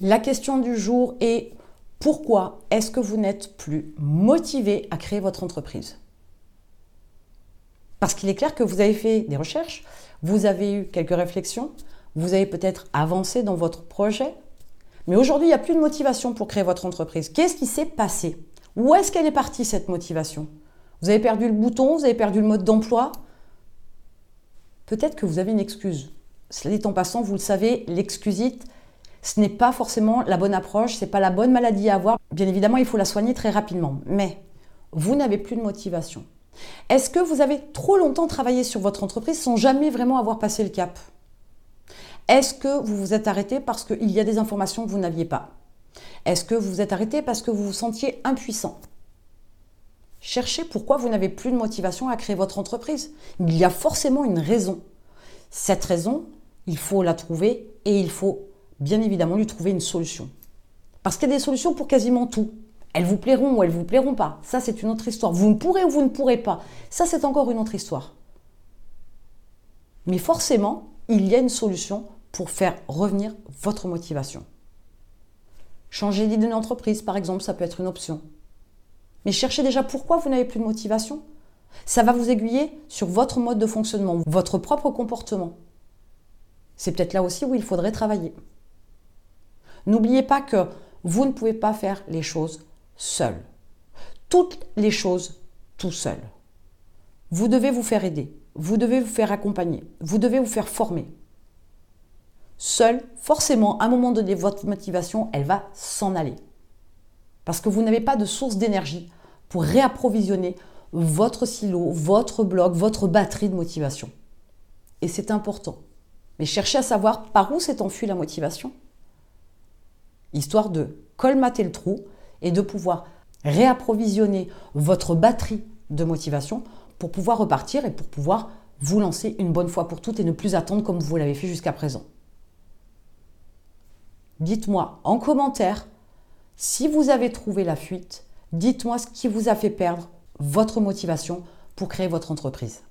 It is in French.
La question du jour est pourquoi est-ce que vous n'êtes plus motivé à créer votre entreprise? Parce qu'il est clair que vous avez fait des recherches, vous avez eu quelques réflexions, vous avez peut-être avancé dans votre projet, mais aujourd'hui, il n'y a plus de motivation pour créer votre entreprise. Qu'est-ce qui s'est passé? Où est-ce qu'elle est partie, cette motivation? Vous avez perdu le bouton, vous avez perdu le mode d'emploi? Peut-être que vous avez une excuse. Cela dit en passant, vous le savez, l'excusite, ce n'est pas forcément la bonne approche, ce n'est pas la bonne maladie à avoir. Bien évidemment, il faut la soigner très rapidement. Mais vous n'avez plus de motivation. Est-ce que vous avez trop longtemps travaillé sur votre entreprise sans jamais vraiment avoir passé le cap? Est-ce que vous vous êtes arrêté parce qu'il y a des informations que vous n'aviez pas? Est-ce que vous vous êtes arrêté parce que vous vous sentiez impuissant? Cherchez pourquoi vous n'avez plus de motivation à créer votre entreprise. Il y a forcément une raison. Cette raison, il faut la trouver et il faut bien évidemment lui trouver une solution. Parce qu'il y a des solutions pour quasiment tout. Elles vous plairont ou elles vous plairont pas. Ça, c'est une autre histoire. Vous ne pourrez ou vous ne pourrez pas. Ça, c'est encore une autre histoire. Mais forcément, il y a une solution pour faire revenir votre motivation. Changer d'idée d'une entreprise, par exemple, ça peut être une option. Mais cherchez déjà pourquoi vous n'avez plus de motivation. Ça va vous aiguiller sur votre mode de fonctionnement, votre propre comportement. C'est peut-être là aussi où il faudrait travailler. N'oubliez pas que vous ne pouvez pas faire les choses seul. Toutes les choses tout seul. Vous devez vous faire aider, vous devez vous faire accompagner, vous devez vous faire former. Seul, forcément, à un moment donné, votre motivation, elle va s'en aller. Parce que vous n'avez pas de source d'énergie pour réapprovisionner votre silo, votre bloc, votre batterie de motivation. Et c'est important. Mais cherchez à savoir par où s'est enfuie la motivation histoire de colmater le trou et de pouvoir réapprovisionner votre batterie de motivation pour pouvoir repartir et pour pouvoir vous lancer une bonne fois pour toutes et ne plus attendre comme vous l'avez fait jusqu'à présent. Dites-moi en commentaire si vous avez trouvé la fuite, dites-moi ce qui vous a fait perdre votre motivation pour créer votre entreprise.